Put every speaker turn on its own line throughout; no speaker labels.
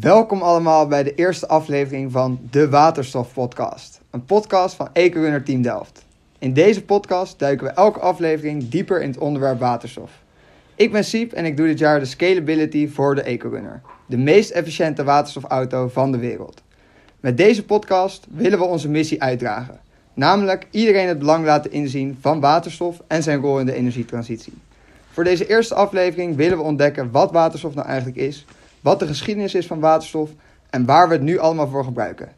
Welkom allemaal bij de eerste aflevering van de Waterstof Podcast. Een podcast van EcoRunner Team Delft. In deze podcast duiken we elke aflevering dieper in het onderwerp waterstof. Ik ben Siep en ik doe dit jaar de Scalability voor de EcoRunner. De meest efficiënte waterstofauto van de wereld. Met deze podcast willen we onze missie uitdragen. Namelijk iedereen het belang laten inzien van waterstof en zijn rol in de energietransitie. Voor deze eerste aflevering willen we ontdekken wat waterstof nou eigenlijk is, wat de geschiedenis is van waterstof en waar we het nu allemaal voor gebruiken.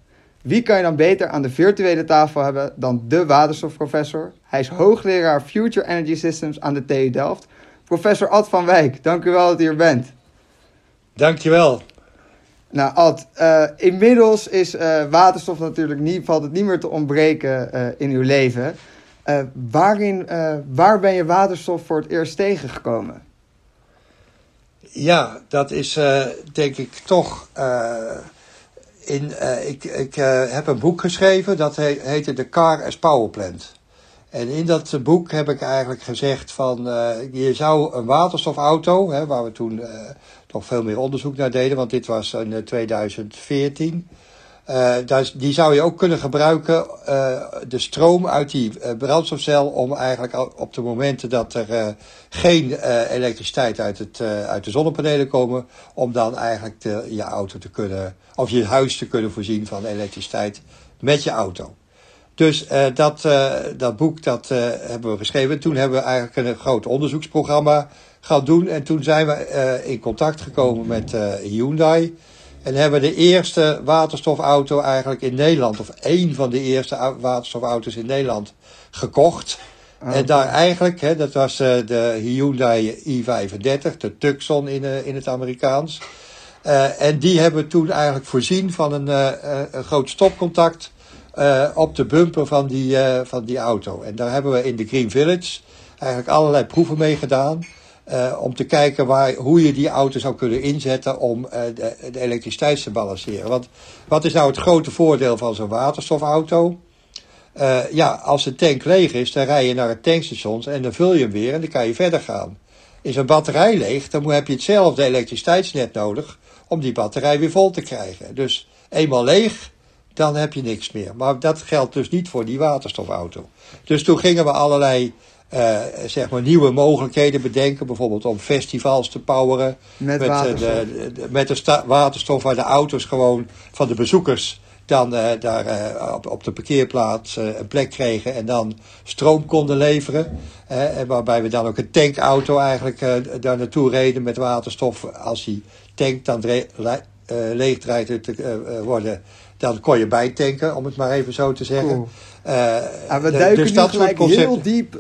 Wie kan je dan beter aan de virtuele tafel hebben dan de waterstofprofessor? Hij is hoogleraar Future Energy Systems aan de TU Delft. Professor Ad van Wijk, dank u wel dat u er bent.
Dankjewel.
Nou Ad, uh, inmiddels is uh, waterstof natuurlijk niet, valt het niet meer te ontbreken uh, in uw leven. waarin, waar ben je waterstof voor het eerst tegengekomen?
Ja, dat is denk ik toch in, uh, ik, ik uh, heb een boek geschreven, dat he, heette The Car as Power Plant. En in dat boek heb ik eigenlijk gezegd van, uh, je zou een waterstofauto, hè, waar we toen nog veel meer onderzoek naar deden, want dit was in 2014. Daar, die zou je ook kunnen gebruiken, de stroom uit die brandstofcel, om eigenlijk op de momenten dat er geen elektriciteit uit, het, uit de zonnepanelen komen, om dan eigenlijk de, je auto te kunnen of je huis te kunnen voorzien van elektriciteit met je auto. Dus dat, dat boek dat, hebben we geschreven. Toen hebben we eigenlijk een groot onderzoeksprogramma gaan doen. En toen zijn we in contact gekomen met Hyundai. En hebben de eerste waterstofauto eigenlijk in Nederland, of één van de eerste waterstofauto's in Nederland, gekocht. Ah, en daar eigenlijk, hè, dat was de Hyundai i35, de Tucson in, in het Amerikaans. Uh, en die hebben toen eigenlijk voorzien van een, uh, een groot stopcontact uh, op de bumper van die, van die auto. En daar hebben we in de Green Village eigenlijk allerlei proeven mee gedaan. Om te kijken waar, hoe je die auto zou kunnen inzetten om de, de, elektriciteit te balanceren. Want wat is nou het grote voordeel van zo'n waterstofauto? ja, als de tank leeg is, dan rij je naar het tankstation en dan vul je hem weer en dan kan je verder gaan. Is een batterij leeg, dan heb je hetzelfde elektriciteitsnet nodig om die batterij weer vol te krijgen. Dus eenmaal leeg, dan heb je niks meer. Maar dat geldt dus niet voor die waterstofauto. Dus toen gingen we allerlei uh, zeg maar nieuwe mogelijkheden bedenken. Bijvoorbeeld om festivals te poweren.
Met, met waterstof.
De, de, met de waterstof waar de auto's gewoon van de bezoekers dan uh, daar uh, op, op de parkeerplaats uh, een plek kregen en dan stroom konden leveren. en waarbij we dan ook een tankauto eigenlijk daar naartoe reden met waterstof. Als die tank dan leeg draait te worden, dan kon je bijtanken, om het maar even zo te zeggen.
Cool. Ah, we, duiken dus nu gelijk heel diep,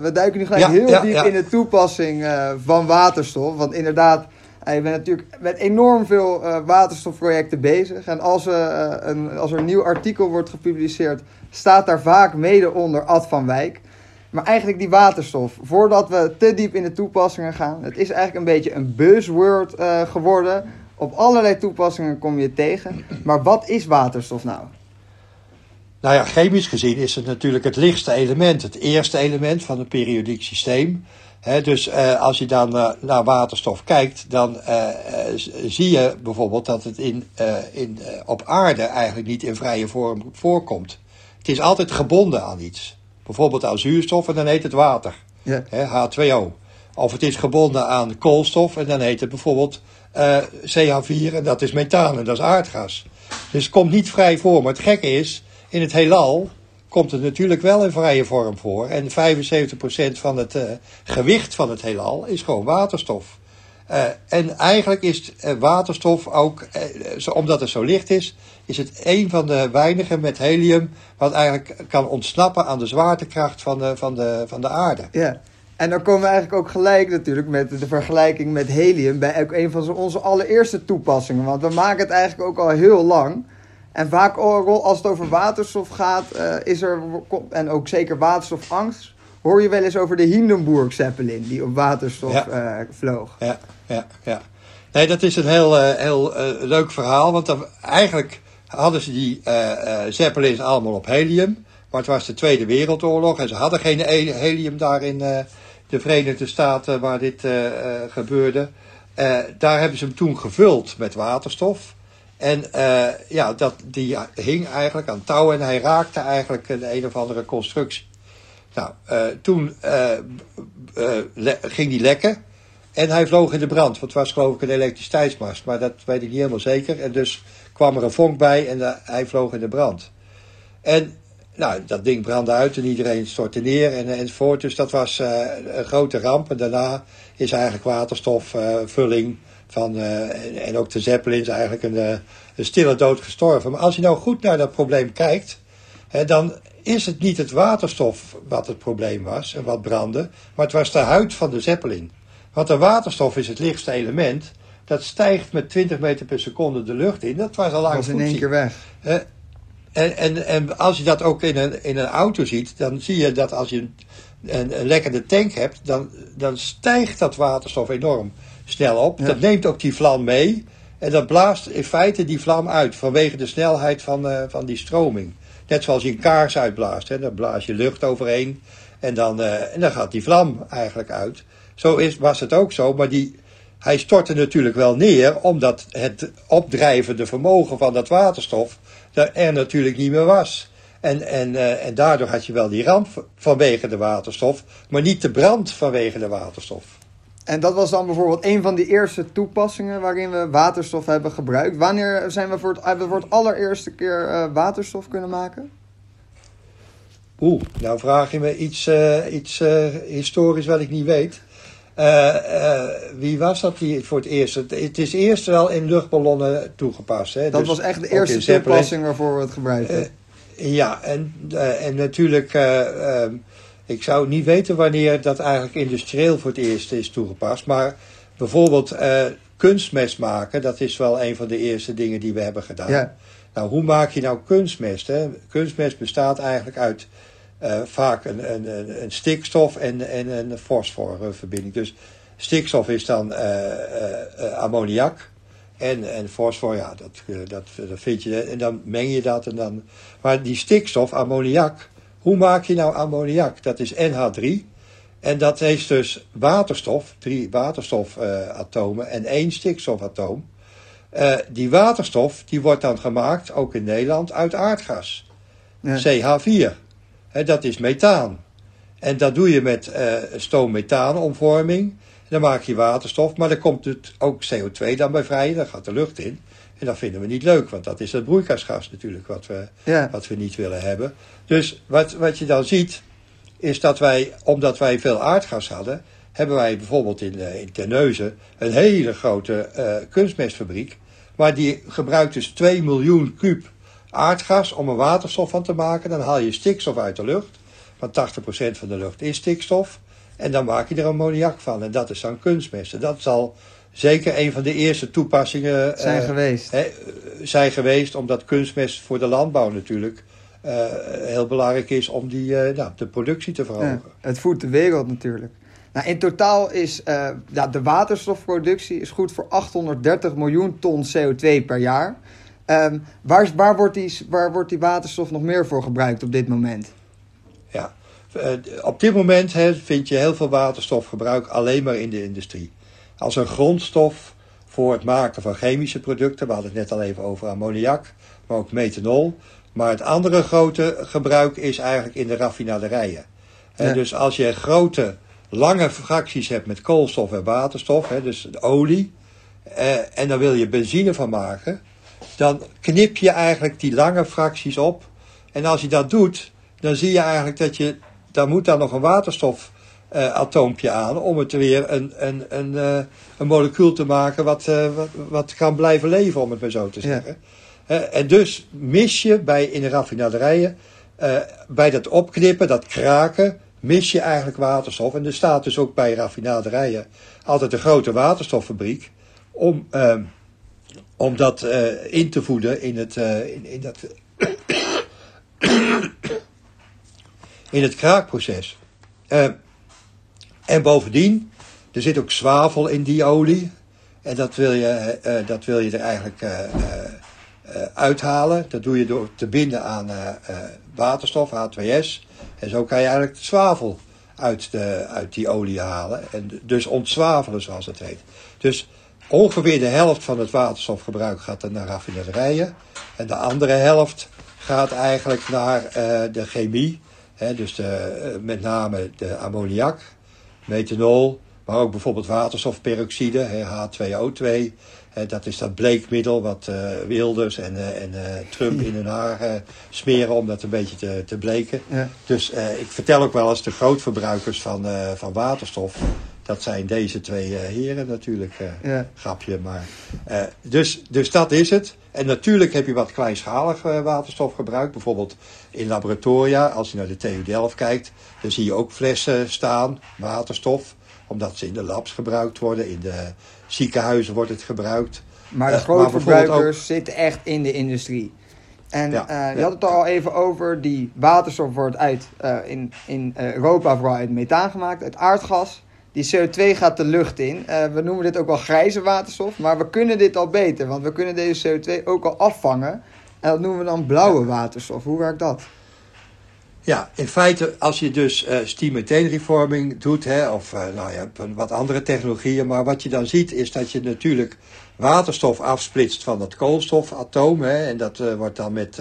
we duiken nu gelijk ja, heel ja, diep in de toepassing van waterstof. Want inderdaad, je bent natuurlijk met enorm veel waterstofprojecten bezig. En als, een, als er een nieuw artikel wordt gepubliceerd, staat daar vaak mede onder Ad van Wijk. Maar eigenlijk die waterstof, voordat we te diep in de toepassingen gaan, het is eigenlijk een beetje een buzzword geworden. Op allerlei toepassingen kom je tegen. Maar wat is waterstof nou?
Nou ja, chemisch gezien is het natuurlijk het lichtste element, het eerste element van het periodiek systeem. He, dus uh, als je dan uh, naar waterstof kijkt, dan uh, zie je bijvoorbeeld dat het in, in, op aarde eigenlijk niet in vrije vorm voorkomt. Het is altijd gebonden aan iets. Bijvoorbeeld aan zuurstof en dan heet het water. Ja. H2O. Of het is gebonden aan koolstof en dan heet het bijvoorbeeld CH4 en dat is methaan en dat is aardgas. Dus het komt niet vrij voor. Maar het gekke is, in het heelal komt het natuurlijk wel in vrije vorm voor. En 75% van het uh, gewicht van het heelal is gewoon waterstof. Uh, en eigenlijk is uh, waterstof ook, omdat het zo licht is, is het een van de weinigen met helium wat eigenlijk kan ontsnappen aan de zwaartekracht van de, van de, van de aarde.
Ja. En dan komen we eigenlijk ook gelijk natuurlijk met de vergelijking met helium bij ook een van onze allereerste toepassingen. Want we maken het eigenlijk ook al heel lang. En vaak als het over waterstof gaat, uh, is er, en ook zeker waterstofangst, hoor je wel eens over de Hindenburg Zeppelin die op waterstof ja. uh, vloog.
Ja, ja, ja. Nee, dat is een heel, uh, heel leuk verhaal, want dan, eigenlijk hadden ze die Zeppelins allemaal op helium. Maar het was de Tweede Wereldoorlog en ze hadden geen helium daar in de Verenigde Staten waar dit gebeurde. daar hebben ze hem toen gevuld met waterstof. En eh, ja, dat, die hing eigenlijk aan touw en hij raakte eigenlijk een een of andere constructie. Nou, toen ging die lekken en hij vloog in de brand. Want het was geloof ik een elektriciteitsmast, maar dat weet ik niet helemaal zeker. En dus kwam er een vonk bij en hij vloog in de brand. En nou, dat ding brandde uit en iedereen stortte neer en, enzovoort. Dus dat was een grote ramp. En daarna is eigenlijk waterstofvulling van, uh, en ook de Zeppelin is eigenlijk een, een, stille dood gestorven. Maar als je nou goed naar dat probleem kijkt, hè, dan is het niet het waterstof wat het probleem was en wat brandde, maar het was de huid van de Zeppelin. Want de waterstof is het lichtste element. Dat stijgt met 20 meter per seconde de lucht in. Dat was al lang
was in één keer weg.
En, en, en als je dat ook in een, in een auto ziet, dan zie je dat als je een, een, een lekkende tank hebt, dan, dan stijgt dat waterstof enorm snel op. Ja. Dat neemt ook die vlam mee. En dat blaast in feite die vlam uit vanwege de snelheid van, uh, van die stroming. Net zoals je een kaars uitblaast. Hè. Dan blaas je lucht overheen en dan, uh, en dan gaat die vlam eigenlijk uit. Zo is, was het ook zo, maar die, hij stortte natuurlijk wel neer omdat het opdrijvende vermogen van dat waterstof er natuurlijk niet meer was. En, en, uh, en daardoor had je wel die ramp vanwege de waterstof, maar niet de brand vanwege de waterstof.
En dat was dan bijvoorbeeld een van die eerste toepassingen waarin we waterstof hebben gebruikt. Wanneer zijn we voor het, hebben we voor het allereerste keer uh, waterstof kunnen maken?
Oeh, nou vraag je me iets, uh, iets historisch wat ik niet weet. Wie was dat die voor het eerst? Het, is eerst wel in luchtballonnen toegepast. Hè?
Dat dus was echt de eerste toepassing waarvoor we het gebruikten.
ja, en, en natuurlijk ik zou niet weten wanneer dat eigenlijk industrieel voor het eerst is toegepast. Maar bijvoorbeeld uh, kunstmest maken, dat is wel een van de eerste dingen die we hebben gedaan. Ja. Nou, hoe maak je nou kunstmest? Hè? Kunstmest bestaat eigenlijk uit uh, vaak een, een, een, stikstof en, en een fosforverbinding. Dus stikstof is dan uh, ammoniak. En, en fosfor, ja, dat, dat, dat vind je. En dan meng je dat en dan. Maar die stikstof, ammoniak, hoe maak je nou ammoniak? Dat is NH3. En dat heeft dus waterstof, drie waterstofatomen uh, en één stikstofatoom. Uh, die waterstof die wordt dan gemaakt, ook in Nederland, uit aardgas. Ja. CH4. Dat is methaan. En dat doe je met uh, stoom-methaan-omvorming. Dan maak je waterstof, maar dan komt het ook CO2 dan bij vrij, dan gaat de lucht in. En dat vinden we niet leuk, want dat is het broeikasgas natuurlijk wat we, ja. wat we niet willen hebben. Dus wat, wat je dan ziet, is dat wij, omdat wij veel aardgas hadden, hebben wij bijvoorbeeld in, in Terneuzen een hele grote uh, kunstmestfabriek. Maar die gebruikt dus 2 miljoen kuub aardgas om er waterstof van te maken. Dan haal je stikstof uit de lucht, want 80% van de lucht is stikstof. En dan maak je er ammoniak van. En dat is dan kunstmest. En dat zal zeker een van de eerste toepassingen
zijn uh, geweest.
Zijn geweest, omdat kunstmest voor de landbouw natuurlijk uh, heel belangrijk is om die, uh, nou, de productie te verhogen.
Ja, het voedt de wereld natuurlijk. Nou, in totaal is ja, de waterstofproductie is goed voor 830 miljoen ton CO2 per jaar. Um, waar, waar, wordt die, waar wordt die waterstof nog meer voor gebruikt op dit moment?
Ja, op dit moment he, vind je heel veel waterstofgebruik alleen maar in de industrie als een grondstof voor het maken van chemische producten. We hadden het net al even over ammoniak, maar ook methanol. Maar het andere grote gebruik is eigenlijk in de raffinaderijen. Ja. Dus als je grote, lange fracties hebt met koolstof en waterstof, hè, dus olie, eh, en dan wil je benzine van maken, dan knip je eigenlijk die lange fracties op. En als je dat doet, dan zie je eigenlijk dat je, daar moet dan nog een waterstof uh, aan om het weer een, een, een, uh, een molecuul te maken wat, uh, wat, wat, kan blijven leven, om het maar zo te zeggen. Ja. en dus mis je bij, in de raffinaderijen, bij dat opknippen, dat kraken, mis je eigenlijk waterstof. En er staat dus ook bij raffinaderijen altijd een grote waterstoffabriek om, om dat in te voeden in het, in, in, dat, in het kraakproces. En bovendien, er zit ook zwavel in die olie. En dat wil je, dat wil je er eigenlijk uithalen. Dat doe je door te binden aan waterstof, H2S. En zo kan je eigenlijk de zwavel uit, de, uit die olie halen. En dus ontzwavelen, zoals het heet. Dus ongeveer de helft van het waterstofgebruik gaat naar raffinaderijen. En de andere helft gaat eigenlijk naar de chemie. Hè, dus de, met name de ammoniak, methanol, maar ook bijvoorbeeld waterstofperoxide, H2O2. dat is dat bleekmiddel wat uh, Wilders en, en Trump in hun haar smeren om dat een beetje te, te bleken. Ja. Dus ik vertel ook wel eens de grootverbruikers van, van waterstof. Dat zijn deze twee heren natuurlijk. Ja. Grapje, maar. dus, dus dat is het. En natuurlijk heb je wat kleinschalig waterstofgebruik. Bijvoorbeeld in laboratoria, als je naar de TU Delft kijkt, dan zie je ook flessen staan, waterstof omdat ze in de labs gebruikt worden. In de ziekenhuizen wordt het gebruikt.
Maar de grote verbruikers zitten echt in de industrie. En ja, uh, je had het al even over, die waterstof wordt uit, uh, in, in Europa vooral uit methaan gemaakt, uit aardgas. Die CO2 gaat de lucht in. we noemen dit ook wel grijze waterstof, maar we kunnen dit al beter, want we kunnen deze CO2 ook al afvangen. En dat noemen we dan blauwe waterstof. Hoe werkt dat?
Ja, in feite als je dus uh, steam methane reforming doet, hè, of uh, nou ja, wat andere technologieën, maar wat je dan ziet is dat je natuurlijk waterstof afsplitst van dat koolstofatoom, hè, en dat uh, wordt dan met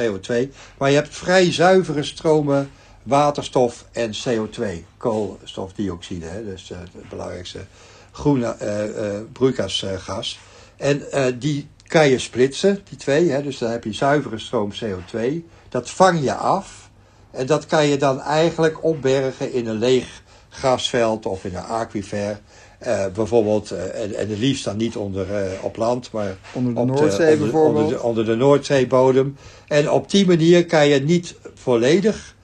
CO2, maar je hebt vrij zuivere stromen waterstof en CO2, koolstofdioxide, hè, dus het belangrijkste groene broeikasgas. En die kan je splitsen, die twee, hè, dus dan heb je zuivere stroom CO2 dat vang je af. En dat kan je dan eigenlijk opbergen in een leeg grasveld of in een aquifer. Uh, bijvoorbeeld, uh, en, en het liefst dan niet onder, uh, op land, maar
onder de Noordzee de, bijvoorbeeld.
Onder de, onder de Noordzeebodem. En op die manier kan je niet volledig,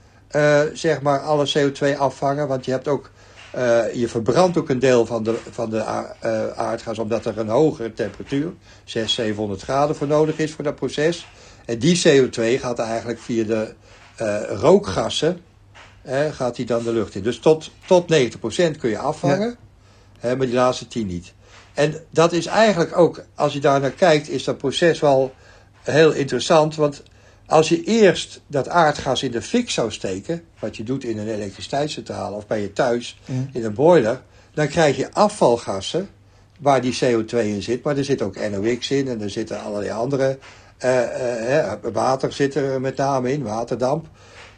zeg maar, alle CO2 afvangen. Want je hebt ook, je verbrandt ook een deel van de, van de aardgas, omdat er een hogere temperatuur, 600, 700 graden voor nodig is voor dat proces. En die CO2 gaat eigenlijk via de rookgassen, gaat die dan de lucht in. Dus tot, tot 90% kun je afvangen, hè, maar die laatste 10 niet. En dat is eigenlijk ook, als je daar naar kijkt, is dat proces wel heel interessant. Want als je eerst dat aardgas in de fik zou steken, wat je doet in een elektriciteitscentrale of bij je thuis in een boiler, dan krijg je afvalgassen waar die CO2 in zit. Maar er zit ook NOx in en er zitten allerlei andere uh, water zit er met name in, waterdamp.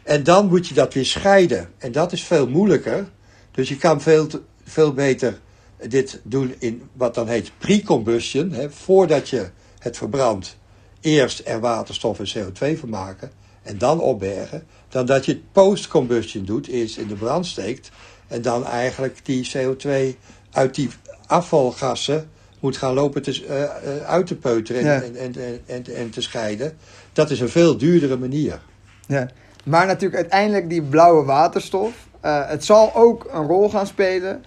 En dan moet je dat weer scheiden. En dat is veel moeilijker. Dus je kan veel, veel beter dit doen in wat dan heet pre-combustion. Voordat je het verbrandt, eerst er waterstof en CO2 van maken. En dan opbergen. Dan dat je het post-combustion doet, eerst in de brand steekt. En dan eigenlijk die CO2 uit die afvalgassen moet gaan lopen te, uh, uit te peuteren en, en, en, en, en, te scheiden. Dat is een veel duurdere manier.
Ja. Maar natuurlijk uiteindelijk die blauwe waterstof. Uh, het zal ook een rol gaan spelen.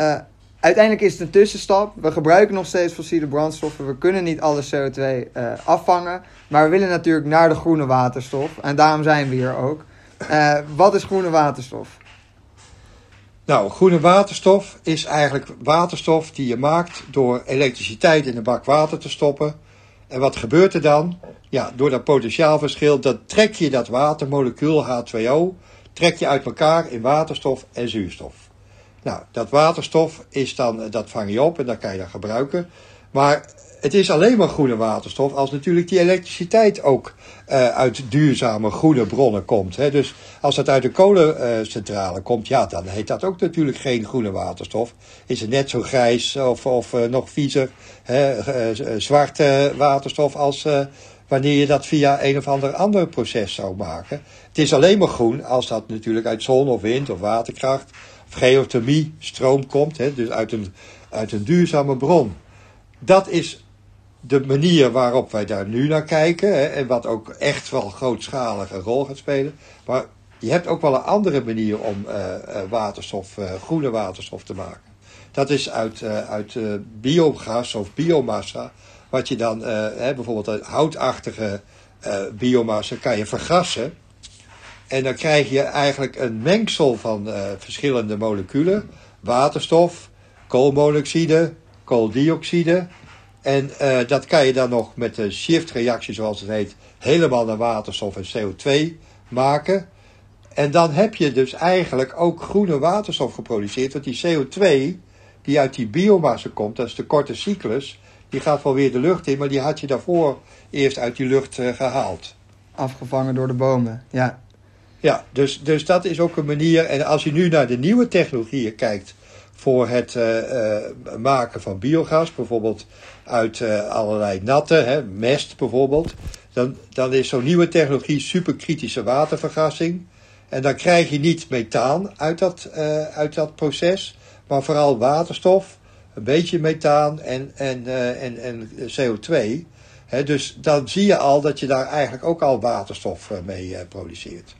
Uh, uiteindelijk is het een tussenstap. We gebruiken nog steeds fossiele brandstoffen. We kunnen niet alle CO2 afvangen. Maar we willen natuurlijk naar de groene waterstof. En daarom zijn we hier ook. wat is groene waterstof?
Nou, groene waterstof is eigenlijk waterstof die je maakt door elektriciteit in een bak water te stoppen. En wat gebeurt er dan? Ja, door dat potentiaalverschil, dan trek je dat watermolecuul H2O, trek je uit elkaar in waterstof en zuurstof. Nou, dat waterstof is dan, dat vang je op en dat kan je dan gebruiken. Maar het is alleen maar groene waterstof als natuurlijk die elektriciteit ook uh, uit duurzame groene bronnen komt. Hè. Dus als dat uit de kolencentrale komt, ja, dan heet dat ook natuurlijk geen groene waterstof. Is het net zo grijs of, of uh, nog viezer, hè, zwarte waterstof als wanneer je dat via een of ander ander proces zou maken. Het is alleen maar groen als dat natuurlijk uit zon of wind of waterkracht geothermie stroom komt, hè, dus uit een, uit een duurzame bron. Dat is de manier waarop wij daar nu naar kijken, hè, en wat ook echt wel grootschalig een rol gaat spelen. Maar je hebt ook wel een andere manier om uh, waterstof, uh, groene waterstof te maken. Dat is uit, uit biogas of biomassa, wat je dan, hè, bijvoorbeeld houtachtige biomassa, kan je vergassen. En dan krijg je eigenlijk een mengsel van verschillende moleculen. Waterstof, koolmonoxide, kooldioxide en uh, dat kan je dan nog met de shift-reactie, zoals het heet, helemaal naar waterstof en CO2 maken. En dan heb je dus eigenlijk ook groene waterstof geproduceerd. Want die CO2, die uit die biomassa komt, dat is de korte cyclus, die gaat wel weer de lucht in, maar die had je daarvoor eerst uit die lucht uh, gehaald.
Afgevangen door de bomen, ja.
Ja, dus, dus dat is ook een manier. En als je nu naar de nieuwe technologieën kijkt voor het uh, uh, maken van biogas, bijvoorbeeld uit allerlei natten, hè, mest bijvoorbeeld, dan, dan is zo'n nieuwe technologie superkritische watervergassing. En dan krijg je niet methaan uit dat, uit dat proces, maar vooral waterstof, een beetje methaan en, en, en, en CO2. dus dan zie je al dat je daar eigenlijk ook al waterstof mee produceert.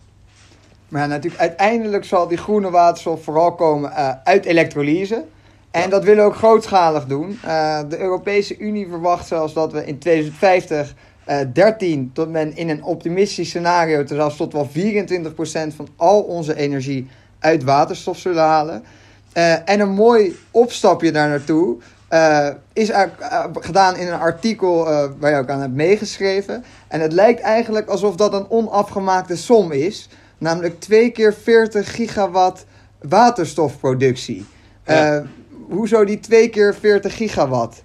Maar ja, natuurlijk, uiteindelijk zal die groene waterstof vooral komen uh, uit elektrolyse. En dat willen we ook grootschalig doen. Uh, de Europese Unie verwacht zelfs dat we in 2050 uh, 13 tot men in een optimistisch scenario zelfs tot wel 24% van al onze energie uit waterstof zullen halen. Uh, en een mooi opstapje daar naartoe uh, is gedaan in een artikel waar je ook aan hebt meegeschreven. En het lijkt eigenlijk alsof dat een onafgemaakte som is. Namelijk twee keer 40 gigawatt waterstofproductie. Ja. Uh, hoezo die twee keer 40 gigawatt?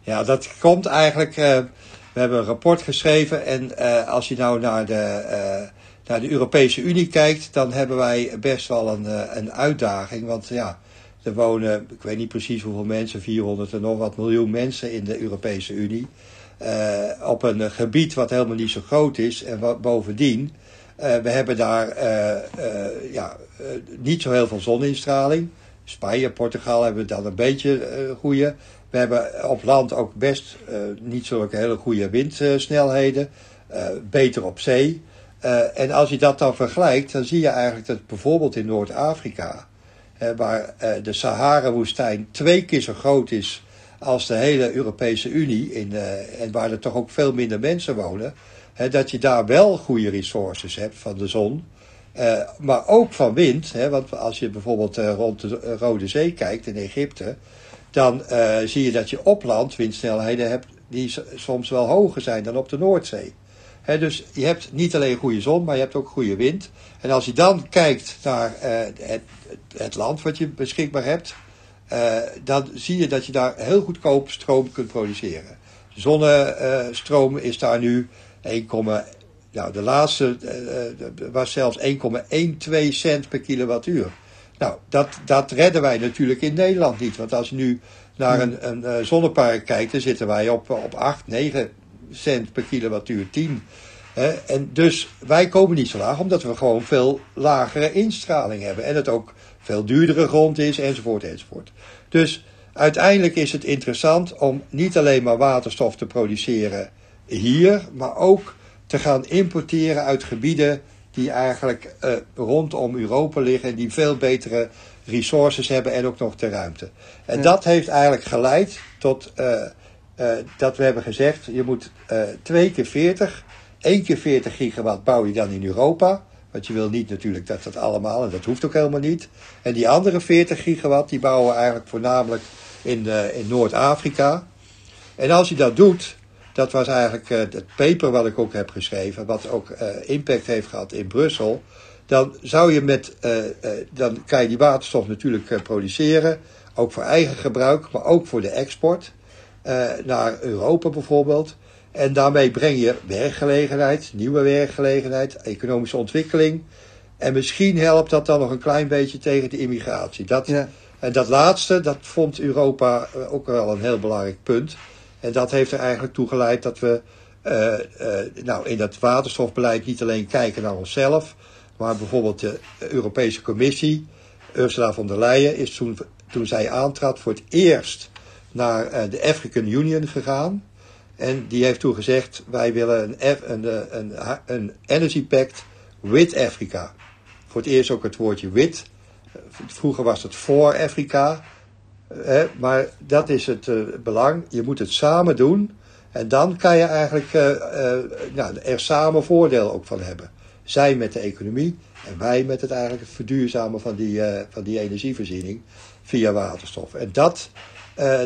Ja, dat komt eigenlijk. Uh, we hebben een rapport geschreven. En uh, als je nou naar de, naar de Europese Unie kijkt, dan hebben wij best wel een, een uitdaging. Want ja, er wonen, ik weet niet precies hoeveel mensen, 400 en nog wat miljoen mensen in de Europese Unie. op een gebied wat helemaal niet zo groot is. En wat, bovendien we hebben daar uh, uh, ja, niet zo heel veel zoninstraling. Spanje, Portugal hebben dan een beetje goede. We hebben op land ook best niet zulke hele goede windsnelheden. beter op zee. en als je dat dan vergelijkt, dan zie je eigenlijk dat bijvoorbeeld in Noord-Afrika, waar de Sahara-woestijn twee keer zo groot is als de hele Europese Unie, in, en waar er toch ook veel minder mensen wonen, dat je daar wel goede resources hebt van de zon. Uh, maar ook van wind. Want als je bijvoorbeeld uh, rond de Rode Zee kijkt in Egypte. Dan zie je dat je op land windsnelheden hebt die soms wel hoger zijn dan op de Noordzee. Dus je hebt niet alleen goede zon, maar je hebt ook goede wind. En als je dan kijkt naar het, het, land wat je beschikbaar hebt. dan zie je dat je daar heel goedkoop stroom kunt produceren. Zonnestroom is daar nu 1, nou, de laatste uh, was zelfs 1,12 cent per kilowattuur. Nou, dat, dat redden wij natuurlijk in Nederland niet. Want als je nu naar een, een uh, zonnepark kijkt, dan zitten wij op, op 8, 9 cent per kilowattuur, 10. Hè? En dus wij komen niet zo laag, omdat we gewoon veel lagere instraling hebben. En het ook veel duurdere grond is, enzovoort, enzovoort. Dus uiteindelijk is het interessant om niet alleen maar waterstof te produceren hier, maar ook te gaan importeren uit gebieden die eigenlijk uh, rondom Europa liggen en die veel betere resources hebben en ook nog de ruimte. En dat heeft eigenlijk geleid tot uh, uh, dat we hebben gezegd, je moet twee keer 40, één keer 40 gigawatt bouw je dan in Europa. Want je wil niet natuurlijk dat dat allemaal, en dat hoeft ook helemaal niet. En die andere 40 gigawatt, die bouwen we eigenlijk voornamelijk in, in Noord-Afrika. En als je dat doet, dat was eigenlijk uh, het paper wat ik ook heb geschreven, wat ook uh, impact heeft gehad in Brussel. Dan zou je met, uh, dan kan je die waterstof natuurlijk produceren, ook voor eigen gebruik, maar ook voor de export naar Europa bijvoorbeeld. En daarmee breng je werkgelegenheid, nieuwe werkgelegenheid, economische ontwikkeling. En misschien helpt dat dan nog een klein beetje tegen de immigratie. Dat, ja. En dat laatste, dat vond Europa ook wel een heel belangrijk punt. En dat heeft er eigenlijk toe geleid dat we uh, uh, nou, in dat waterstofbeleid niet alleen kijken naar onszelf, maar bijvoorbeeld de Europese Commissie, Ursula von der Leyen, is toen, toen zij aantrad voor het eerst naar uh, de African Union gegaan. En die heeft toen gezegd: wij willen een, een, een, een Energy Pact with Africa. Voor het eerst ook het woordje with. Vroeger was het voor Afrika maar dat is het uh, belang. Je moet het samen doen. En dan kan je eigenlijk uh, nou, er samen voordeel ook van hebben. Zij met de economie en wij met het eigenlijk verduurzamen van die, van die energievoorziening via waterstof. En dat,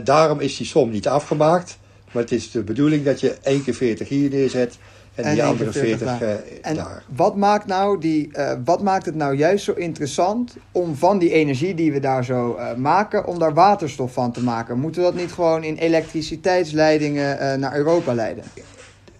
daarom is die som niet afgemaakt. Maar het is de bedoeling dat je één keer 40 hier neerzet En,
En
die andere
keer 40
40
daar.
eh,
En
daar.
wat maakt, nou die, eh, wat maakt het nou juist zo interessant om van die energie die we daar zo eh, maken, om daar waterstof van te maken? Moeten we dat niet gewoon in elektriciteitsleidingen eh, naar Europa leiden?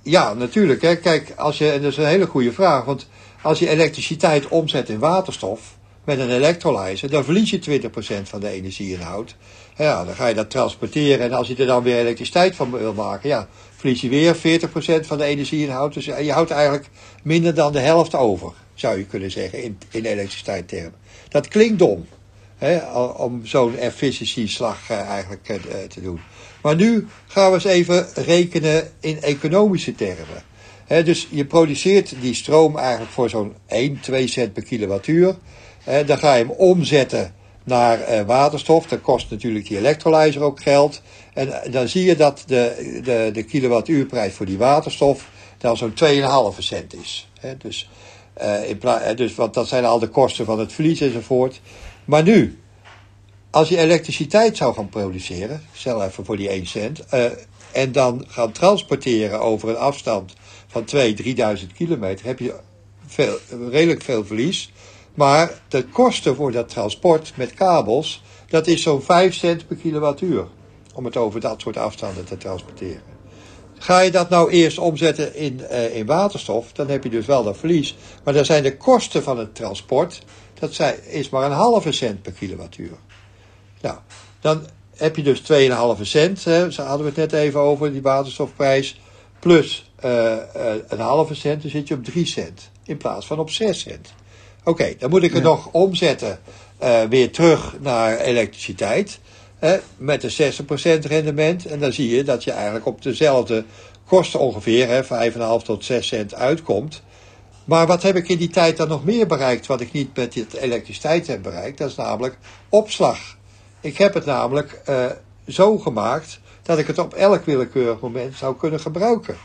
Ja, natuurlijk. Hè. Kijk, als je, en dat is een hele goede vraag. Want als je elektriciteit omzet in waterstof met een elektrolyzer, dan verlies je 20% van de energieinhoud. Ja, dan ga je dat transporteren en als je er dan weer elektriciteit van wil maken, ja, verlies je weer 40% van de energieinhoud. Dus je houdt eigenlijk minder dan de helft over, zou je kunnen zeggen, in, in elektriciteitstermen. Dat klinkt dom, hè, om zo'n efficiëntieslag uh, eigenlijk uh, te doen. Maar nu gaan we eens even rekenen in economische termen. Dus je produceert die stroom eigenlijk voor zo'n 1, 2 cent per kilowattuur. Dan ga je hem omzetten naar uh, waterstof. Dan kost natuurlijk die elektrolyzer ook geld. En dan zie je dat de, de, de kilowattuurprijs voor die waterstof dan zo'n 2,5 cent is. Dus, in dus, want dat zijn al de kosten van het verlies enzovoort. Maar nu, als je elektriciteit zou gaan produceren, stel even voor die 1 cent, en dan gaan transporteren over een afstand van 2.000, 3.000 kilometer, heb je veel, redelijk veel verlies. Maar de kosten voor dat transport met kabels, dat is zo'n 5 cent per kilowattuur. Om het over dat soort afstanden te transporteren. Ga je dat nou eerst omzetten in, uh, in waterstof, dan heb je dus wel dat verlies. Maar dan zijn de kosten van het transport, dat zijn, is maar een halve cent per kilowattuur. Nou, dan heb je dus 2,5 cent, zo hadden we het net even over, die waterstofprijs, plus uh, uh, een halve cent, dan zit je op 3 cent, in plaats van op 6 cent. Oké, okay, dan moet ik het ja. nog omzetten uh, weer terug naar elektriciteit, hè, met een 60% rendement, en dan zie je dat je eigenlijk op dezelfde kosten ongeveer, hè, 5,5 tot 6 cent uitkomt. Maar wat heb ik in die tijd dan nog meer bereikt, wat ik niet met dit elektriciteit heb bereikt, dat is namelijk opslag. Ik heb het namelijk uh, zo gemaakt dat ik het op elk willekeurig moment zou kunnen gebruiken.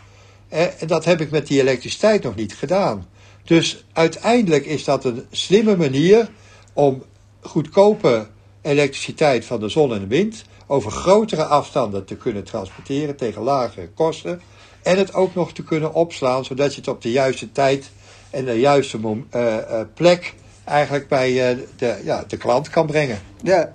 En dat heb ik met die elektriciteit nog niet gedaan. Dus uiteindelijk is dat een slimme manier om goedkope elektriciteit van de zon en de wind over grotere afstanden te kunnen transporteren tegen lagere kosten. En het ook nog te kunnen opslaan, zodat je het op de juiste tijd en de juiste uh, uh, plek eigenlijk bij uh, de, ja, de klant kan brengen.
Ja,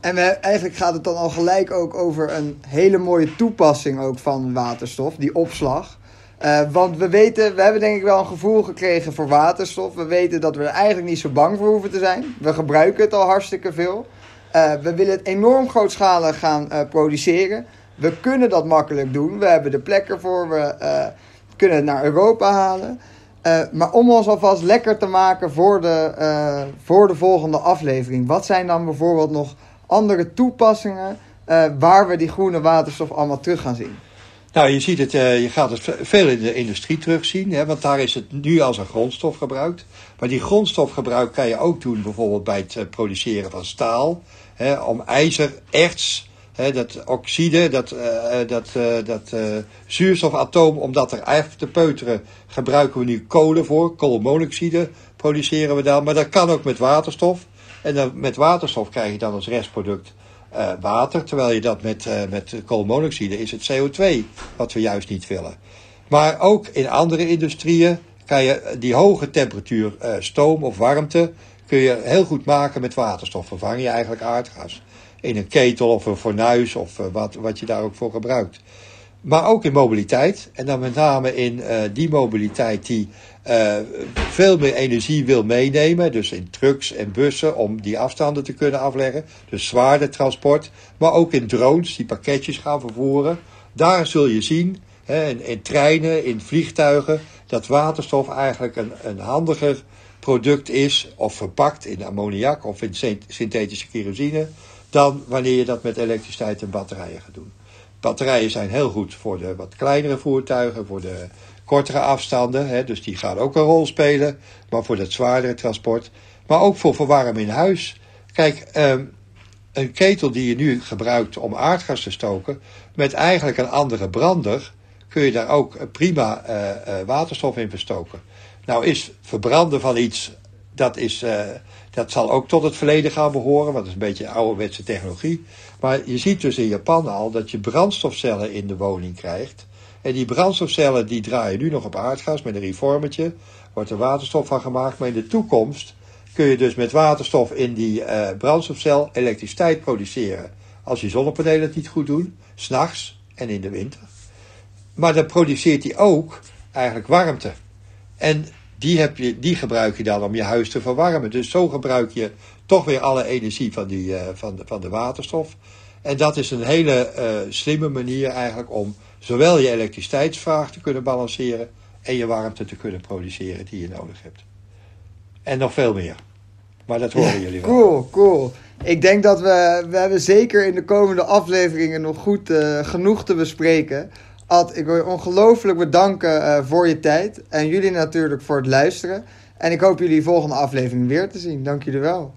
en eigenlijk gaat het dan al gelijk ook over een hele mooie toepassing ook van waterstof, die opslag. Uh, want we weten, we hebben denk ik wel een gevoel gekregen voor waterstof. We weten dat we er eigenlijk niet zo bang voor hoeven te zijn. We gebruiken het al hartstikke veel. Uh, we willen het enorm grootschalig gaan uh, produceren. We kunnen dat makkelijk doen. We hebben de plek ervoor. We kunnen het naar Europa halen. maar om ons alvast lekker te maken voor de, voor de volgende aflevering. Wat zijn dan bijvoorbeeld nog andere toepassingen waar we die groene waterstof allemaal terug gaan zien?
Nou, je, ziet het, uh, je gaat het veel in de industrie terugzien, hè, want daar is het nu als een grondstof gebruikt. Maar die grondstofgebruik kan je ook doen bijvoorbeeld bij het produceren van staal. Hè, om ijzererts, hè, dat oxide, dat, uh, dat, dat zuurstofatoom, om dat er af te peuteren, gebruiken we nu kolen voor. Koolmonoxide produceren we dan, maar dat kan ook met waterstof. En dan, met waterstof krijg je dan als restproduct uh, water. Terwijl je dat met, uh, met koolmonoxide is het CO2, wat we juist niet willen. Maar ook in andere industrieën kan je die hoge temperatuur uh, stoom of warmte kun je heel goed maken met waterstof. Vervang je eigenlijk aardgas. In een ketel of een fornuis of wat, wat je daar ook voor gebruikt. Maar ook in mobiliteit. En dan met name in die mobiliteit die uh, veel meer energie wil meenemen. Dus in trucks en bussen om die afstanden te kunnen afleggen. Dus zwaarder transport. Maar ook in drones die pakketjes gaan vervoeren. Daar zul je zien, hè, in, in, treinen, in vliegtuigen, dat waterstof eigenlijk een, een handiger product is. Of verpakt in ammoniak of in synthetische kerosine. Dan wanneer je dat met elektriciteit en batterijen gaat doen. Batterijen zijn heel goed voor de wat kleinere voertuigen, voor de kortere afstanden. Hè, dus die gaan ook een rol spelen. Maar voor dat zwaardere transport. Maar ook voor verwarmen in huis. Kijk, um, een ketel die je nu gebruikt om aardgas te stoken. Met eigenlijk een andere brander. Kun je daar ook prima uh, uh, waterstof in verstoken. Nou is verbranden van iets. Dat, is, uh, dat zal ook tot het verleden gaan behoren. Want dat is een beetje ouderwetse technologie. Maar je ziet dus in Japan al dat je brandstofcellen in de woning krijgt En die brandstofcellen die draaien nu nog op aardgas met een reformertje. Wordt er waterstof van gemaakt. Maar in de toekomst kun je dus met waterstof in die uh, brandstofcel elektriciteit produceren. Als je zonnepanelen het niet goed doen, s'nachts en in de winter. Maar dan produceert hij ook eigenlijk warmte. En die, heb je, die gebruik je dan om je huis te verwarmen. Dus zo gebruik je toch weer alle energie van, die, uh, van, de, van de waterstof. En dat is een hele uh, slimme manier eigenlijk om zowel je elektriciteitsvraag te kunnen balanceren en je warmte te kunnen produceren die je nodig hebt. En nog veel meer. Maar dat horen jullie wel.
Cool, cool. Ik denk dat we, we hebben zeker in de komende afleveringen nog goed uh, genoeg te bespreken. Ad, ik wil je ongelooflijk bedanken uh, voor je tijd. En jullie natuurlijk voor het luisteren. En ik hoop jullie volgende aflevering weer te zien. Dank jullie wel.